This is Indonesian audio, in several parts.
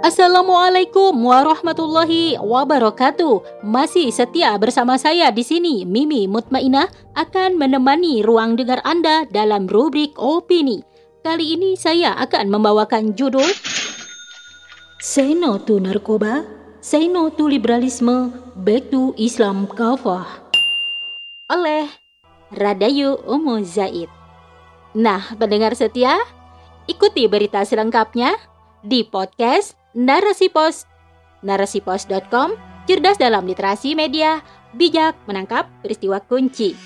Assalamualaikum warahmatullahi wabarakatuh. Masih setia bersama saya di sini, Mimi Mutmainah akan menemani ruang dengar Anda dalam rubrik opini. Kali ini saya akan membawakan judul Say No to Narkoba, Say No to Liberalisme, Back to Islam Kafah oleh Radayu Umu Zaid. Nah, pendengar setia, ikuti berita selengkapnya di podcast Narasi Pos, narasipos.com, cerdas dalam literasi media, bijak menangkap peristiwa kunci.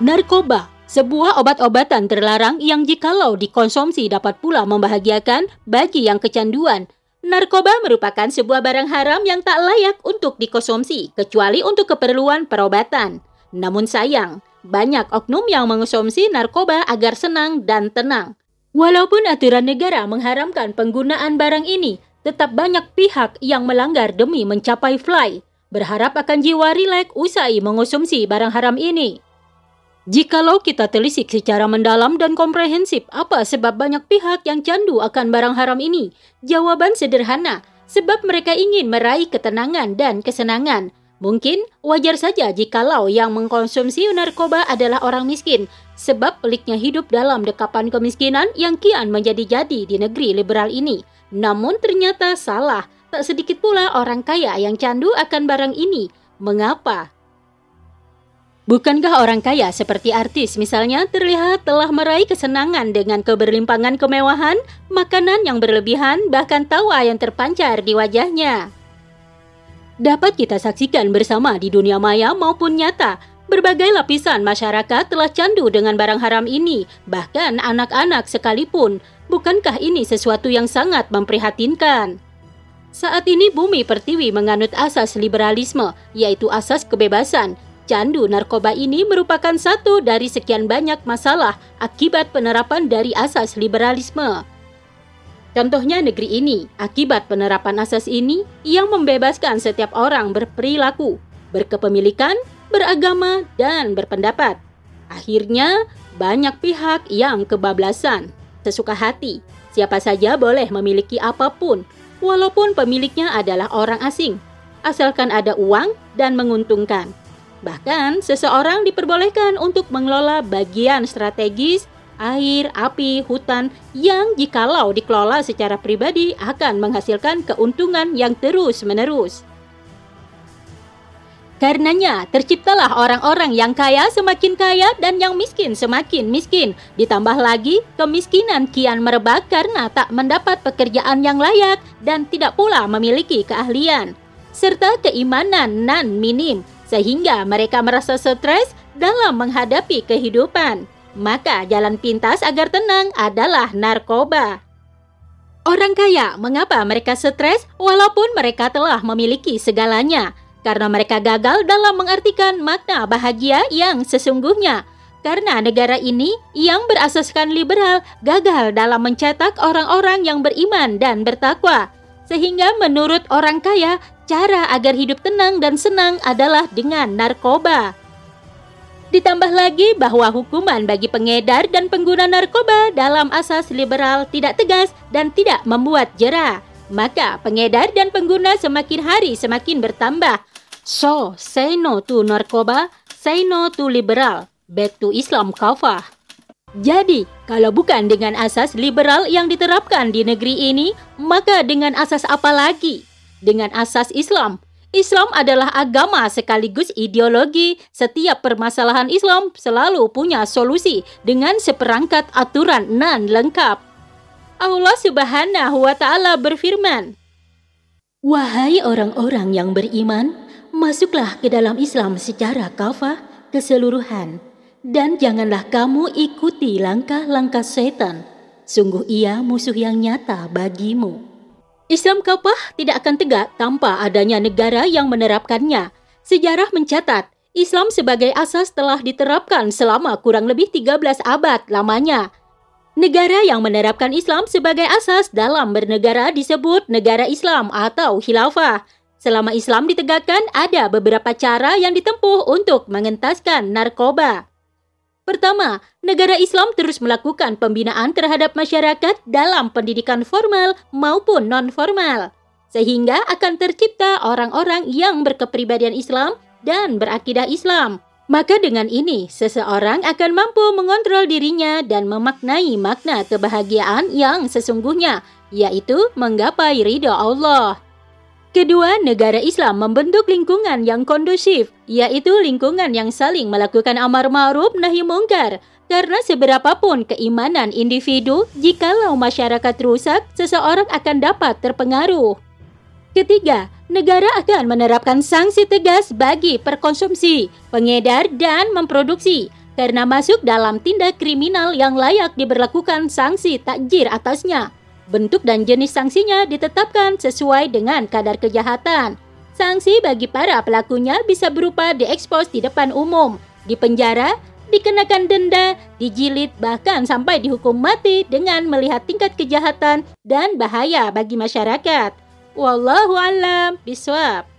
Narkoba, sebuah obat-obatan terlarang yang jikalau dikonsumsi dapat pula membahagiakan bagi yang kecanduan. Narkoba merupakan sebuah barang haram yang tak layak untuk dikonsumsi kecuali untuk keperluan perobatan. Namun sayang, banyak oknum yang mengonsumsi narkoba agar senang dan tenang. Walaupun aturan negara mengharamkan penggunaan barang ini, tetap banyak pihak yang melanggar demi mencapai fly, berharap akan jiwa rileks usai mengonsumsi barang haram ini. Jikalau kita telisik secara mendalam dan komprehensif apa sebab banyak pihak yang candu akan barang haram ini, jawaban sederhana, sebab mereka ingin meraih ketenangan dan kesenangan, Mungkin wajar saja jikalau yang mengkonsumsi narkoba adalah orang miskin, sebab peliknya hidup dalam dekapan kemiskinan yang kian menjadi-jadi di negeri liberal ini. Namun ternyata salah, tak sedikit pula orang kaya yang candu akan barang ini. Mengapa? Bukankah orang kaya seperti artis misalnya terlihat telah meraih kesenangan dengan keberlimpangan kemewahan, makanan yang berlebihan, bahkan tawa yang terpancar di wajahnya? Dapat kita saksikan bersama di dunia maya maupun nyata. Berbagai lapisan masyarakat telah candu dengan barang haram ini, bahkan anak-anak sekalipun. Bukankah ini sesuatu yang sangat memprihatinkan? Saat ini bumi pertiwi menganut asas liberalisme, yaitu asas kebebasan. Candu narkoba ini merupakan satu dari sekian banyak masalah akibat penerapan dari asas liberalisme. Contohnya negeri ini, akibat penerapan asas ini yang membebaskan setiap orang berperilaku, berkepemilikan, beragama, dan berpendapat. Akhirnya, banyak pihak yang kebablasan, sesuka hati. Siapa saja boleh memiliki apa pun, walaupun pemiliknya adalah orang asing, asalkan ada uang dan menguntungkan. Bahkan, seseorang diperbolehkan untuk mengelola bagian strategis air, api, hutan yang jikalau dikelola secara pribadi akan menghasilkan keuntungan yang terus-menerus. Karenanya, terciptalah orang-orang yang kaya semakin kaya dan yang miskin semakin miskin. Ditambah lagi, kemiskinan kian merebak karena tak mendapat pekerjaan yang layak dan tidak pula memiliki keahlian. Serta keimanan nan minim, sehingga mereka merasa stres dalam menghadapi kehidupan maka jalan pintas agar tenang adalah narkoba. Orang kaya, mengapa mereka stres walaupun mereka telah memiliki segalanya? Karena mereka gagal dalam mengartikan makna bahagia yang sesungguhnya. Karena negara ini yang berasaskan liberal gagal dalam mencetak orang-orang yang beriman dan bertakwa. Sehingga menurut orang kaya, cara agar hidup tenang dan senang adalah dengan narkoba. Ditambah lagi bahwa hukuman bagi pengedar dan pengguna narkoba dalam asas liberal tidak tegas dan tidak membuat jera. Maka pengedar dan pengguna semakin hari semakin bertambah. So, say no to narkoba, say no to liberal, back to Islam kafah. Jadi, kalau bukan dengan asas liberal yang diterapkan di negeri ini, maka dengan asas apa lagi? Dengan asas Islam Islam adalah agama sekaligus ideologi. Setiap permasalahan Islam selalu punya solusi dengan seperangkat aturan nan lengkap. Allah Subhanahu wa taala berfirman, "Wahai orang-orang yang beriman, masuklah ke dalam Islam secara kafah keseluruhan dan janganlah kamu ikuti langkah-langkah setan. Sungguh ia musuh yang nyata bagimu." Islam kapah tidak akan tegak tanpa adanya negara yang menerapkannya. Sejarah mencatat, Islam sebagai asas telah diterapkan selama kurang lebih 13 abad lamanya. Negara yang menerapkan Islam sebagai asas dalam bernegara disebut negara Islam atau khilafah. Selama Islam ditegakkan, ada beberapa cara yang ditempuh untuk mengentaskan narkoba. Pertama, negara Islam terus melakukan pembinaan terhadap masyarakat dalam pendidikan formal maupun non-formal, sehingga akan tercipta orang-orang yang berkepribadian Islam dan berakidah Islam. Maka dengan ini, seseorang akan mampu mengontrol dirinya dan memaknai makna kebahagiaan yang sesungguhnya, yaitu menggapai ridho Allah. Kedua, negara Islam membentuk lingkungan yang kondusif, yaitu lingkungan yang saling melakukan amar ma'ruf nahi mungkar. Karena seberapapun keimanan individu, jikalau masyarakat rusak, seseorang akan dapat terpengaruh. Ketiga, negara akan menerapkan sanksi tegas bagi perkonsumsi, pengedar, dan memproduksi karena masuk dalam tindak kriminal yang layak diberlakukan sanksi takjir atasnya. Bentuk dan jenis sanksinya ditetapkan sesuai dengan kadar kejahatan. Sanksi bagi para pelakunya bisa berupa diekspos di depan umum, dipenjara, dikenakan denda, dijilid, bahkan sampai dihukum mati dengan melihat tingkat kejahatan dan bahaya bagi masyarakat. Wallahu alam biswab.